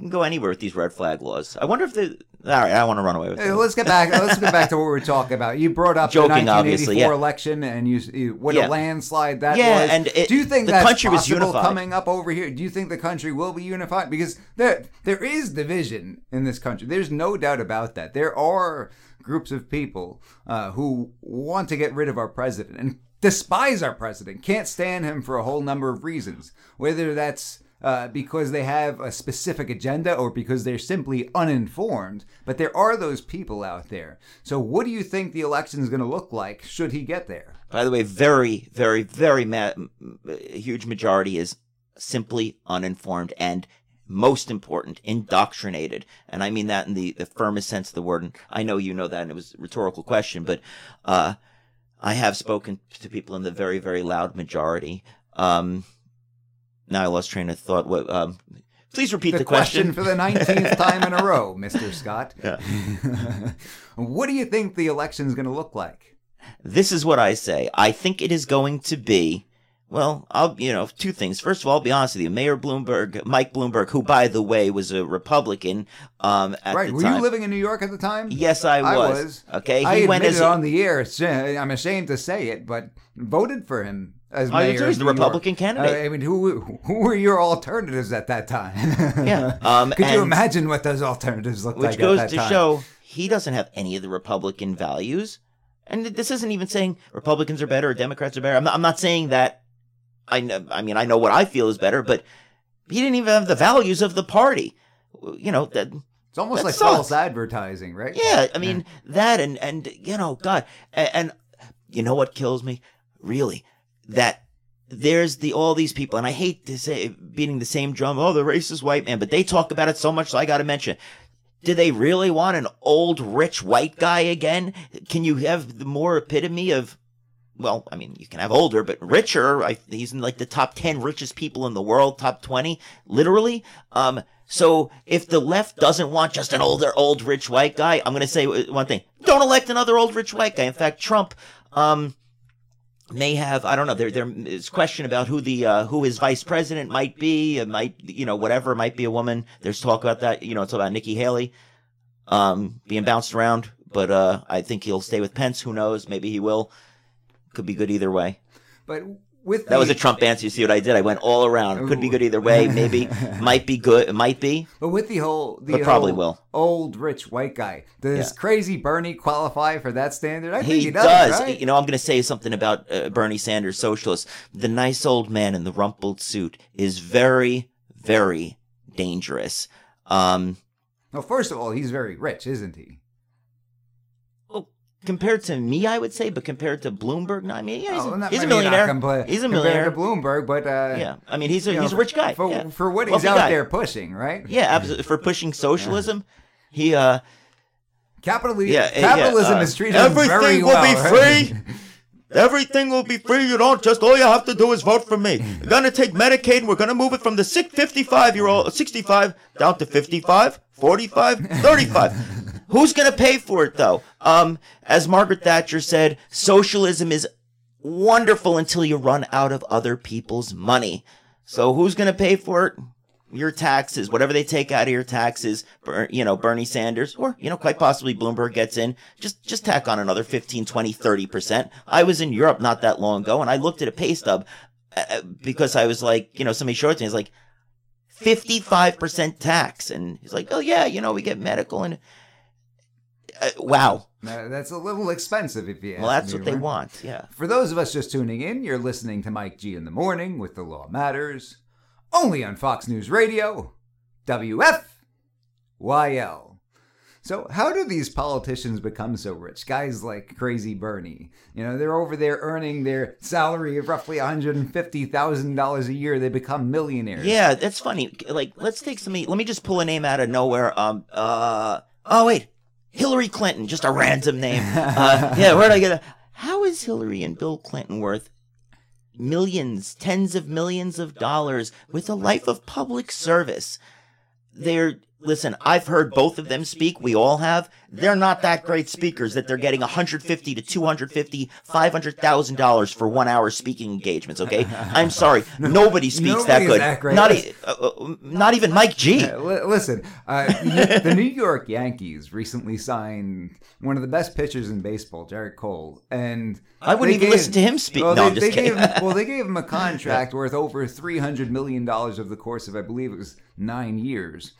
can go anywhere with these red flag laws. I wonder if the. All right, I want to run away with Hey, it. let's get back. Let's get back to what we were talking about. You brought up Joking, the 1984 yeah. election, and you, you what Yeah. a landslide that Yeah, was. and it- do you think the that's country was unified. coming up over here? Do you think the country will be unified? Because there there is division in this country. There's no doubt about that. There are groups of people uh, who want to get rid of our president and despise our president, can't stand him for a whole number of reasons, whether that's uh, because they have a specific agenda or because they're simply uninformed. But there are those people out there. So, what do you think the election is going to look like should he get there? By the way, very, very, very ma- huge majority is simply uninformed and most important, indoctrinated. And I mean that in the, the firmest sense of the word. And I know you know that and it was a rhetorical question, but, uh, I have spoken to people in the very, very loud majority. Um, now I lost train of thought. What, um, please repeat the, The question for the 19th time in a row, Mr. Scott. Yeah. what do you think the election is going to look like? This is what I say. I think it is going to be, well, I'll, you know, two things. First of all, I'll be honest with you. Mayor Bloomberg, Mike Bloomberg, who, by the way, was a Republican, um, at right. the Were time. you living in New York at the time? Yes, I I was. was. Okay. I He went as it on the air. I'm ashamed to say it, but voted for him as mayor. He's the New York. Republican candidate. I mean, who who were your alternatives at that time? Yeah, um, Could you imagine what those alternatives looked which like goes at that to time? show he doesn't have any of the Republican values. And this isn't even saying Republicans are better or Democrats are better. I'm not, I'm not saying that. I know, I mean, I know what I feel is better, but he didn't even have the values of the party. You know, that, It's almost That like sucks. false advertising, right? yeah, I mean, that and, and, you know, God, and, and you know what kills me? Really, that there's the all these people, and I hate to say beating the same drum. Oh, the racist white man, but they talk about it so much, so I got to mention. Do they really want an old rich white guy again? Can you have the more epitome of? Well, I mean, you can have older, but richer. I, he's in like the top ten richest people in the world, top twenty, literally. Um, so if the left doesn't want just an older, old rich white guy, I'm going to say one thing: don't elect another old rich white guy. In fact, Trump. Um, may have I don't know there there is question about who the uh, who his vice president might be. Might you know whatever might be a woman. There's talk about that you know it's about Nikki Haley um being bounced around but uh I think he'll stay with Pence. Who knows? Maybe he will. Could be good either way. But with that was a Trump answer you see what I did I went all around could be good either way maybe might be good it might be But with the whole, the But probably will. old rich white guy, does Yeah. crazy Bernie qualify for that standard? I think He, he, does. right? You know, I'm going to say something about uh, Bernie Sanders, socialist. The nice old man in the rumpled suit is very, very dangerous. Um, well, first of all, he's very rich, isn't he? Compared to me, I would say, but compared to Bloomberg, no, I mean, yeah, he's, Oh, a, he's a millionaire. compla- he's a compared to Bloomberg, but uh, yeah, I mean, he's a you know, he's a rich guy. for, yeah. for what he's out guy. there pushing, right? Yeah, absolutely. For pushing socialism, he uh, Capitalism, Yeah, capitalism uh, is treated him very well, right? Everything will be free. You don't just all you have to do is vote for me. We're gonna take Medicaid and we're gonna move it from the sick 55 year old 65 down to 55, 45, 35. Who's gonna pay for it though? Um, as Margaret Thatcher said, socialism is wonderful until you run out of other people's money. So who's gonna pay for it? Your taxes, whatever they take out of your taxes, you know, Bernie Sanders, or, you know, quite possibly Bloomberg gets in, just, just tack on another 15, 20, 30%. I was in Europe not that long ago and I looked at a pay stub uh, because I was like, you know, somebody showed it to me, it's like 55% tax. And he's like, oh yeah, you know, we get medical and, uh, wow. That's a little expensive if you ask Well, that's what they right? want. Yeah. For those of us just tuning in, you're listening to Mike G in the morning with The Law Matters, only on Fox News Radio, WFYL. So, how do these politicians become so rich? Guys like Crazy Bernie. You know, they're over there earning their salary of roughly $150,000 a year. They become millionaires. Yeah, that's funny. Like, let's take some. Let me just pull a name out of nowhere. Um. Uh. Oh wait, Hillary Clinton. Just a random name. Uh, yeah. Where'd I get it? How is Hillary and Bill Clinton worth millions, tens of millions of dollars with a life of public service? They're listen. I've heard both of them speak. We all have. They're not that great speakers. That they're getting 150 to 250, 500 thousand dollars for one hour speaking engagements. Okay. I'm sorry. Nobody speaks that good. that. Not, e- uh, uh, not even Mike G. Li- listen, uh, the New York Yankees recently signed one of the best pitchers in baseball, Gerrit Cole, and I wouldn't even listen to him speak. Well, No, they, they. Gave him, well, they gave him a contract worth over three hundred million dollars over the course of, I believe, it was nine years.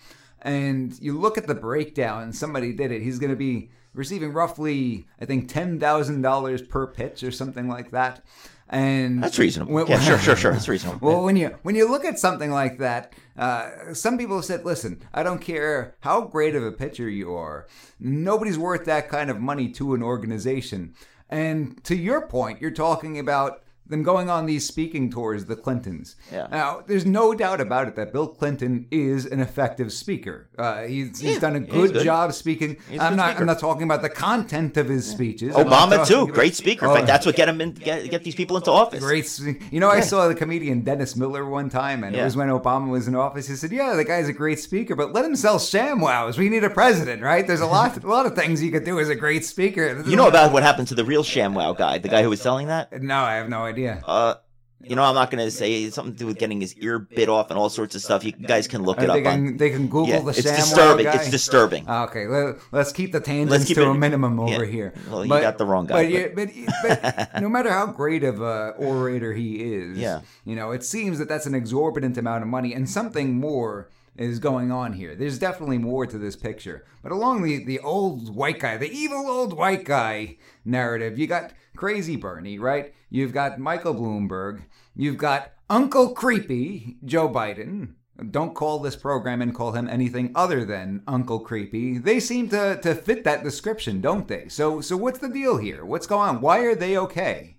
And you look at the breakdown. Somebody did it. He's going to be receiving roughly, I think, ten thousand dollars per pitch or something like that. And That's reasonable. when- yeah, sure, sure, sure. That's reasonable. well, when you when you look at something like that, uh, some people have said, "Listen, I don't care how great of a pitcher you are. Nobody's worth that kind of money to an organization." And to your point, you're talking about them going on these speaking tours, the Clintons. Yeah. Now, there's no doubt about it that Bill Clinton is an effective speaker. Uh, he's, he's Yeah, done a good, good. job speaking. He's I'm not. I'm not talking about the content of his speeches. Obama too, about- great speaker. In Oh, fact, that's what get him in, get, get these people into office. Great. You know, I saw the comedian Dennis Miller one time, and it was when Obama was in office. He said, "Yeah, the guy's a great speaker, but let him sell ShamWows. We need a president, right? There's a lot, a lot of things you could do as a great speaker. You know about what happened to the real ShamWow guy, the guy who was selling that? No, I have no idea. Uh, you know, I'm not going to say it's something to do with getting his ear bit off and all sorts of stuff. You guys can look it they up can on. they can Google Yeah, the it's ShamWow disturbing. guy. It's disturbing. Okay, let, us keep the tangents Let's keep to it- a minimum over yeah. here. Well, you got the wrong guy, But, yeah, but, but no matter how great of a orator he is, Yeah. you know, it seems that that's an exorbitant amount of money, and something more is going on here. There's definitely more to this picture. But along the the old white guy, the evil old white guy narrative, you got crazy Bernie, right? You've got Michael Bloomberg. You've got Uncle Creepy Joe Biden. Don't call this program and call him anything other than Uncle Creepy. They seem to, to fit that description, don't they? So so what's the deal here? What's going on? Why are they okay?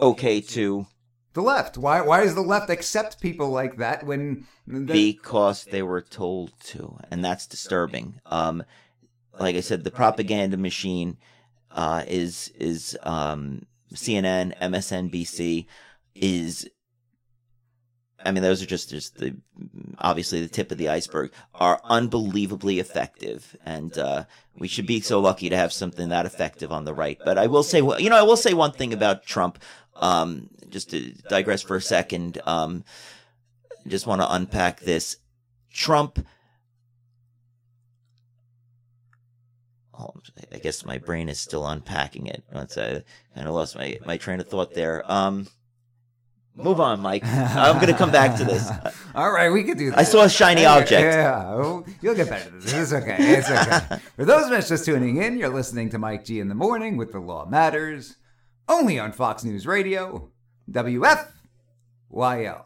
okay to The left. Why? Why does the left accept people like that when? the- because they were told to, and that's disturbing. Um, like I said, the propaganda machine uh, is is um, CNN, MSNBC is. I mean, those are just just the obviously the tip of the iceberg. Are unbelievably effective, and uh, we should be so lucky to have something that effective on the right. But I will say, you know, I will say one thing about Trump. Um, just to digress for a second. Um, just want to unpack this. Trump. Oh, I guess my brain is still unpacking it. Once I kind of lost my, my train of thought there. Um, move on, Mike. I'm going to come back to this. All right, we could do that. I saw a shiny object. Yeah, oh, you'll get better at this. It's okay. It's okay. For those of us just tuning in, you're listening to Mike G in the morning with The Law Matters, only on Fox News Radio, WFYL.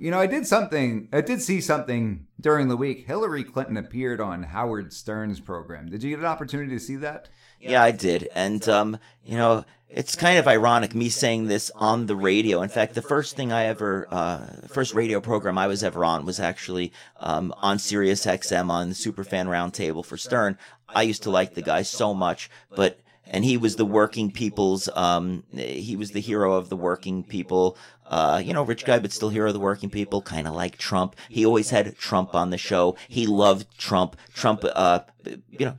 You know, I did something, I did see something during the week. Hillary Clinton appeared on Howard Stern's program. Did you get an opportunity to see that? Yeah, I did. And, um, you know, it's kind of ironic me saying this on the radio. In fact, the first thing I ever, uh, first radio program I was ever on was actually, um, on Sirius XM on the Superfan Roundtable for Stern. I used to like the guy so much, but, and he was the working people's, um, he was the hero of the working people. Uh, you know, rich guy, but still hero of the working people, kind of like Trump. He always had Trump on the show. He loved Trump. Trump, uh, you know,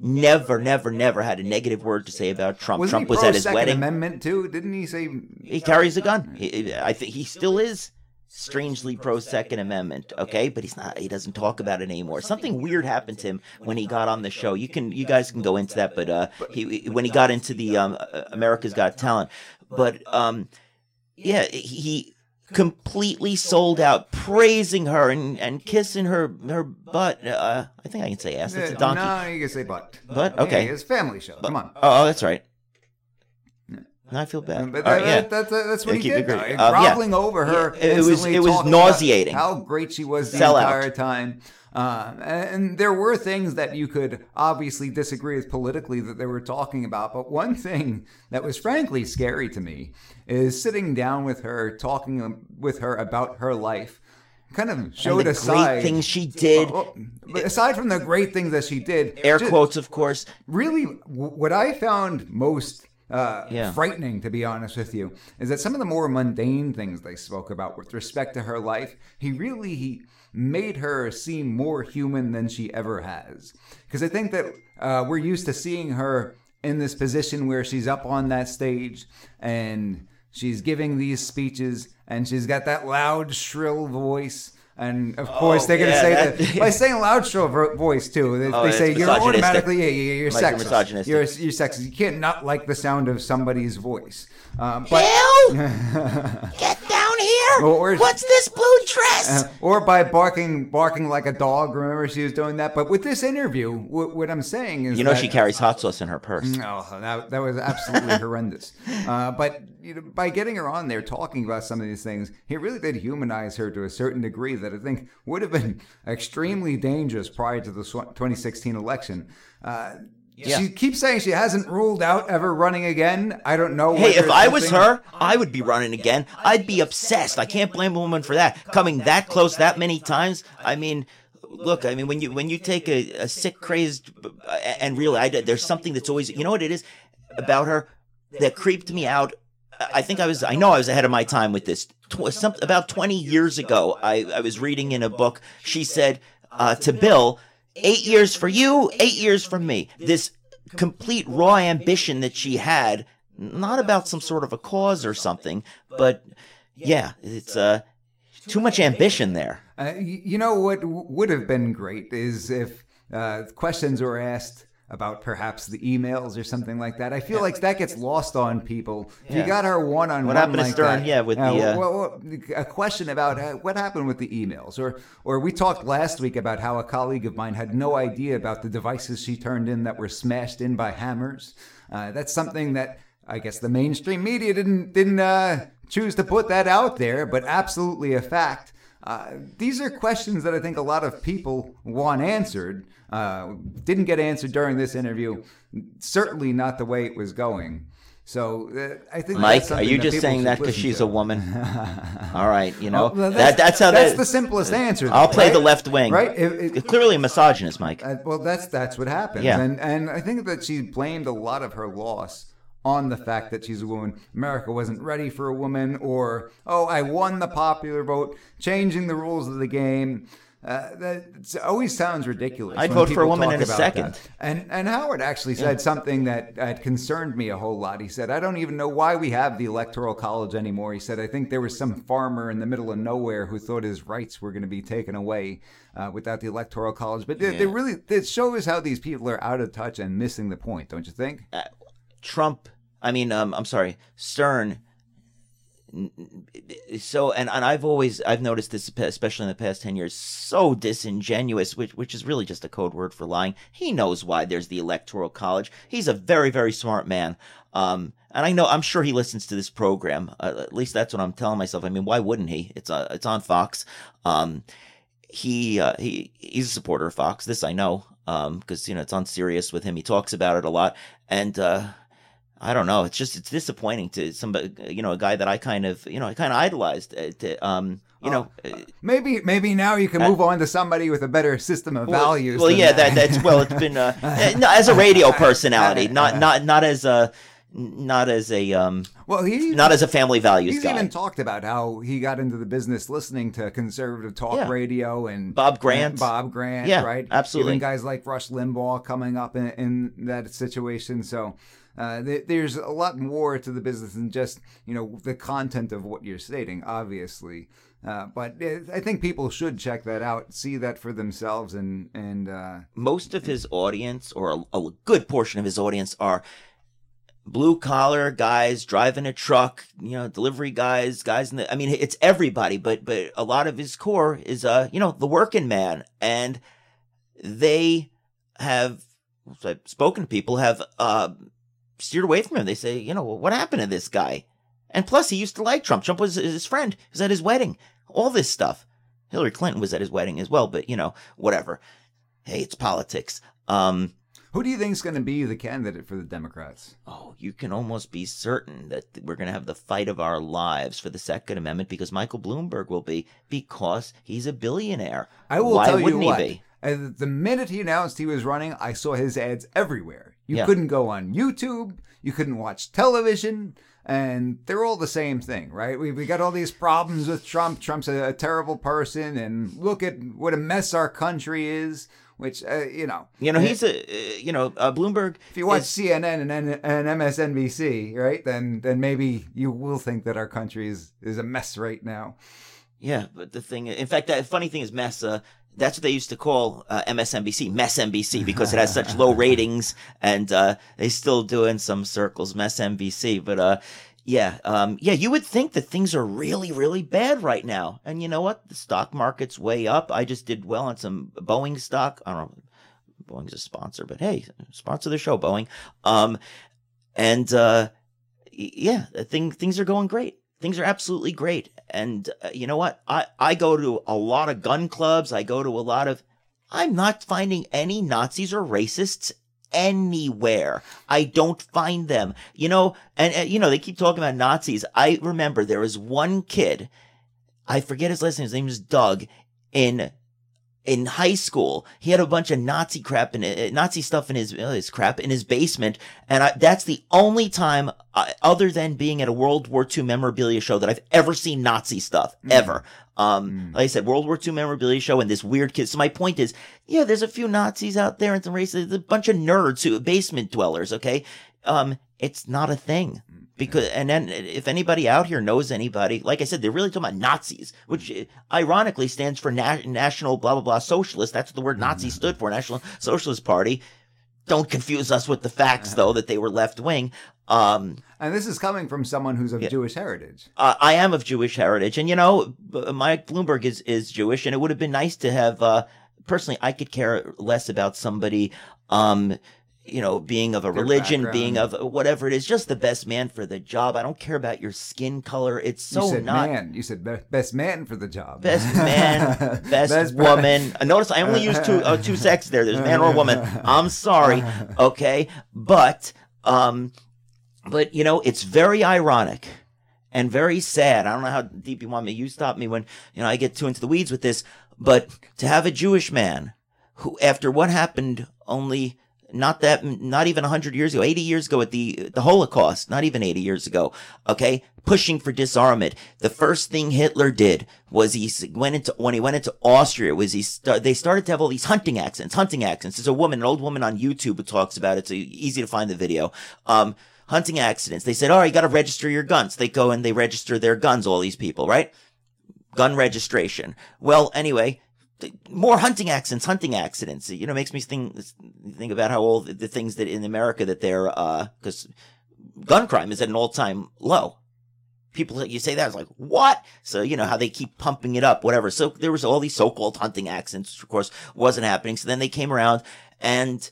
never, never, never had a negative word to say about Trump. Was Trump was at his Second wedding. Amendment too? Didn't he say? He carries a gun. He, I think he still is strangely pro Second Amendment. Okay, but he's not. He doesn't talk about it anymore. Something weird happened to him when he got on the show. You can, you guys can go into that. But uh, he when he got into the um, America's Got Talent, but um, yeah, he completely sold out, praising her and, and kissing her her butt. Uh, I think I can say ass. It's a Uh, donkey. No, you can say butt. Butt? Okay. Yeah, it's family show. Come on. Oh, oh, that's right. I feel bad. Um, But that, right, yeah. that, that's, that's what Yeah, he did. though. great. Um, yeah. groveling over her. Yeah, it was- it was nauseating. How great she was the Sell out. entire time. Uh, and there were things that you could obviously disagree with politically that they were talking about. But one thing that was frankly scary to me is sitting down with her, talking with her about her life. Kind of showed aside great things she did. Oh, aside from the great things that she did, Air ju- quotes, of course. really what I found most uh, Yeah. frightening, to be honest with you, is that some of the more mundane things they spoke about with respect to her life, he really he made her seem more human than she ever has. Because I think that uh, we're used to seeing her in this position where she's up on that stage and she's giving these speeches and she's got that loud, shrill voice. And of course, they're going to Oh, yeah, say that- that by saying loud, shrill vo- voice too. They, Oh, they say you're automatically yeah, yeah, you're Like you're sexist. misogynistic. You're, you're sexist. You can't not like the sound of somebody's voice. Um, but Get down here! Or- or- What's this blue dress? uh, or by barking barking like a dog. Remember, she was doing that. But with this interview, what, what I'm saying is, you know that- she carries hot sauce in her purse. No, that, that was absolutely horrendous. Uh, but you know, by getting her on there talking about some of these things, he really did humanize her to a certain degree that I think would have been extremely dangerous prior to the 2016 election. Uh, Yeah. She keeps saying she hasn't ruled out ever running again. I don't know. Hey, if I was her, I would be running again. I'd be obsessed. I can't blame a woman for that. Coming that close that many times. I mean, look. I mean, when you when you take a, a sick, crazed, and really, I, there's something that's always. You know what it is about her that creeped me out. I think I was. I know I was ahead of my time with this. Tw- some, about 20 years ago, I, I was reading in a book. She said uh, to Bill, eight years for you, eight years for me. This complete raw ambition that she had, not about some sort of a cause or something, but yeah, it's uh, too much ambition there. Uh, you know what would have been great is if uh, questions were asked about perhaps the emails or something like that. I feel like that gets lost on people. If you got her one on one What happened to like Stern? that, Yeah, with the, uh, well, well, a question about uh, what happened with the emails, or or we talked last week about how a colleague of mine had no idea about the devices she turned in that were smashed in by hammers. Uh, that's something that. I guess the mainstream media didn't didn't uh, choose to put that out there, but absolutely a fact. Uh, these are questions that I think a lot of people want answered. Uh, didn't get answered during this interview. Certainly not the way it was going. So uh, I think Mike, that's are you just saying that because she's to. a woman? All right, you know Oh, well, that that's how that's that, the simplest answer. I'll play the left wing. Right? It- it- Clearly a misogynist, Mike. Uh, well, that's that's what happens. Yeah. And and I think that she blamed a lot of her loss on the fact that she's a woman. America wasn't ready for a woman, or oh, I won the popular vote, changing the rules of the game. Uh, that always sounds ridiculous. I'd vote for a woman in a second. that. And and Howard actually said something that uh, concerned me a whole lot. He said, "I don't even know why we have the electoral college anymore." He said, "I think there was some farmer in the middle of nowhere who thought his rights were going to be taken away uh, without the electoral college." But they, they really it shows how these people are out of touch and missing the point, don't you think? Trump, I mean, um, I'm sorry, Stern. So, and, and I've always I've noticed this, especially in the past ten years, so disingenuous, which which is really just a code word for lying. He knows why there's the electoral college. He's a very very smart man. Um, and I know I'm sure he listens to this program. Uh, at least that's what I'm telling myself. I mean, why wouldn't he? It's uh, it's on Fox. Um, he uh, he he's a supporter of Fox. This I know because you know it's on Sirius with him. He talks about it a lot, and uh, I don't know. It's just it's disappointing to somebody, you know, a guy that I kind of you know I kind of idolized. Uh, to, um, you know, uh, Maybe maybe now you can move on to somebody with a better system of well, values. Well, yeah, that that's well, it's been uh, uh, no, as a radio personality, not not not as a not as a um well he not as a family values He's guy. even talked about how he got into the business listening to conservative talk Yeah. radio and Bob Grant. and Bob Grant, Yeah, right? absolutely. Even guys like Rush Limbaugh coming up in, in that situation. So uh, th- there's a lot more to the business than just you know the content of what you're stating, obviously. Uh, but uh, I think people should check that out, see that for themselves, and and uh, most of his audience, or a, a good portion of his audience, are blue collar guys driving a truck, you know, delivery guys, guys in the. I mean, it's everybody, but but a lot of his core is, uh, you know, the working man, and they have I've spoken to people have uh steered away from him. They say, you know, what happened to this guy? And plus, he used to like Trump. Trump was his friend. He was at his wedding. All this stuff. Hillary Clinton was at his wedding as well, but you know, whatever. Hey, it's politics. Um, who do you think is going to be the candidate for the Democrats? oh, you can almost be certain that we're going to have the fight of our lives for the Second Amendment because Michael Bloomberg will be because he's a billionaire. I will Why tell you what. the minute he announced he was running, I saw his ads everywhere. You Yeah. couldn't go on YouTube. You couldn't watch television. And they're all the same thing, right? We, we got all these problems with Trump. Trump's a, a terrible person. And look at what a mess our country is, which, uh, you know. You know, he's a, uh, you know, uh, Bloomberg. If you watch is- CNN and, and, and MSNBC, right, then then maybe you will think that our country is, is a mess right now. Yeah, but the thing, in fact, that funny thing is mess. Uh, that's what they used to call uh, MSNBC, Mess NBC, because it has such low ratings, and uh, they still do in some circles Mess NBC. But uh, yeah, um, yeah, you would think that things are really, really bad right now. And you know what? The stock market's way up. I just did well on some Boeing stock. I don't know. Boeing's a sponsor, but hey, sponsor the show, Boeing. Um, and uh, yeah, thing, things are going great. Things are absolutely great. And uh, you know what? I, I go to a lot of gun clubs. I go to a lot of. I'm not finding any Nazis or racists anywhere. I don't find them. You know, and, and you know they keep talking about Nazis. I remember there was one kid. I forget his last name. His name is Doug. In in high school, he had a bunch of Nazi crap and Nazi stuff in his uh, his crap in his basement, and I, that's the only time, uh, other than being at a World War II memorabilia show, that I've ever seen Nazi stuff ever. Um, like I said, World War II memorabilia show, and this weird kid. So my point is, yeah, there's a few Nazis out there and some racists, a bunch of nerds who basement dwellers. Okay, um, it's not a thing. Because and then if anybody out here knows anybody like i said they're really talking about nazis which uh, ironically stands for na- national blah blah blah socialist. That's what the word nazi stood for national socialist party. Don't confuse us with the facts though that they were left wing. Um And this is coming from someone who's of Jewish heritage. uh, I am of Jewish heritage, and you know, Mike Bloomberg is is Jewish, and it would have been nice to have. Uh, personally, I could care less about somebody, um, you know, being of a Their religion, background. being of whatever it is, just the best man for the job. I don't care about your skin color. It's so you said not. man. You said be- best man for the job. Best man, best, Best woman. Uh, Notice I only used two uh, two sexes there. There's man or woman. I'm sorry, okay, but um, But you know, it's very ironic and very sad. I don't know how deep you want me. You stop me when you know I get too into the weeds with this. But to have a Jewish man who, after what happened only not that not even 100 years ago 80 years ago at the the holocaust not even 80 years ago okay? Pushing for disarmament. The first thing hitler did was he went into when he went into austria was he start, they started to have all these hunting accents hunting accents. There's a woman an old woman on youtube who talks about it so easy to find the video. Um hunting accidents. They said all right you got to register your guns. They go and they register their guns all these people right? Gun registration. Well anyway more hunting accidents, hunting accidents. You know, makes me think think about how all the, things that in America that they're uh because uh, gun crime is at an all time low. People you say that, it's like what? So you know how they keep pumping it up, whatever. So there was all these so called hunting accidents, which of course wasn't happening. So then they came around and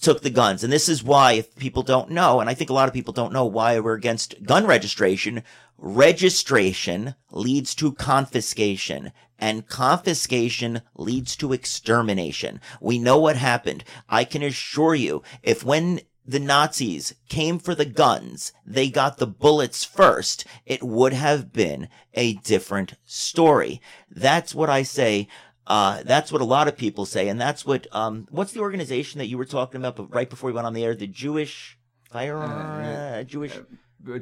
took the guns. And this is why, if people don't know, and I think a lot of people don't know why we're against gun registration, registration leads to confiscation and confiscation leads to extermination. We know what happened. I can assure you, if when the Nazis came for the guns, they got the bullets first, it would have been a different story. That's what I say. Uh, that's what a lot of people say. And that's what, um, what's the organization that you were talking about right before we went on the air? The Jewish fire, uh, Jewish.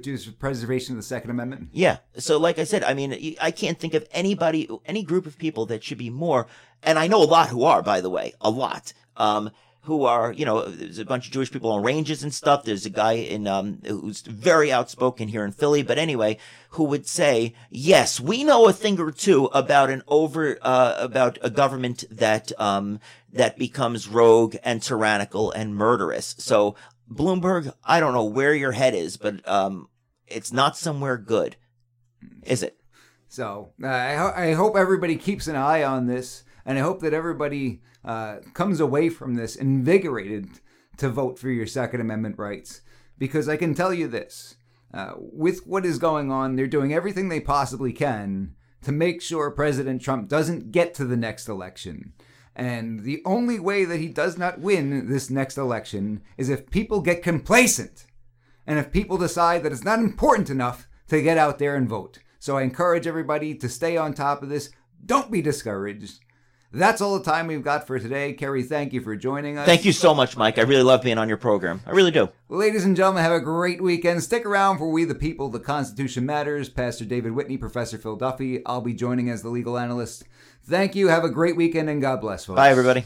Just preservation of the Second Amendment. Yeah. So, like I said, I mean, I can't think of anybody, any group of people that should be more, and I know a lot who are, by the way, a lot. Um, who are, you know, there's a bunch of Jewish people on ranges and stuff. There's a guy in, um, who's very outspoken here in Philly, but anyway, who would say, yes, we know a thing or two about an over, uh, about a government that, um, that becomes rogue and tyrannical and murderous. So Bloomberg, I don't know where your head is, but um, it's not somewhere good, is it? So uh, I, ho- I hope everybody keeps an eye on this, and I hope that everybody uh, comes away from this invigorated to vote for your Second Amendment rights. Because I can tell you this uh, with what is going on, they're doing everything they possibly can to make sure President Trump doesn't get to the next election. And the only way that he does not win this next election is if people get complacent and if people decide that it's not important enough to get out there and vote. So I encourage everybody to stay on top of this. Don't be discouraged. That's all the time we've got for today. Kerry, thank you for joining us. Thank you so much, Mike. I really love being on your program. I really do. Ladies and gentlemen, have a great weekend. Stick around for We the People, The Constitution Matters. Pastor David Whitney, Professor Phil Duffy. I'll be joining as the legal analyst. Thank you. Have a great weekend and God bless, folks. Bye, everybody.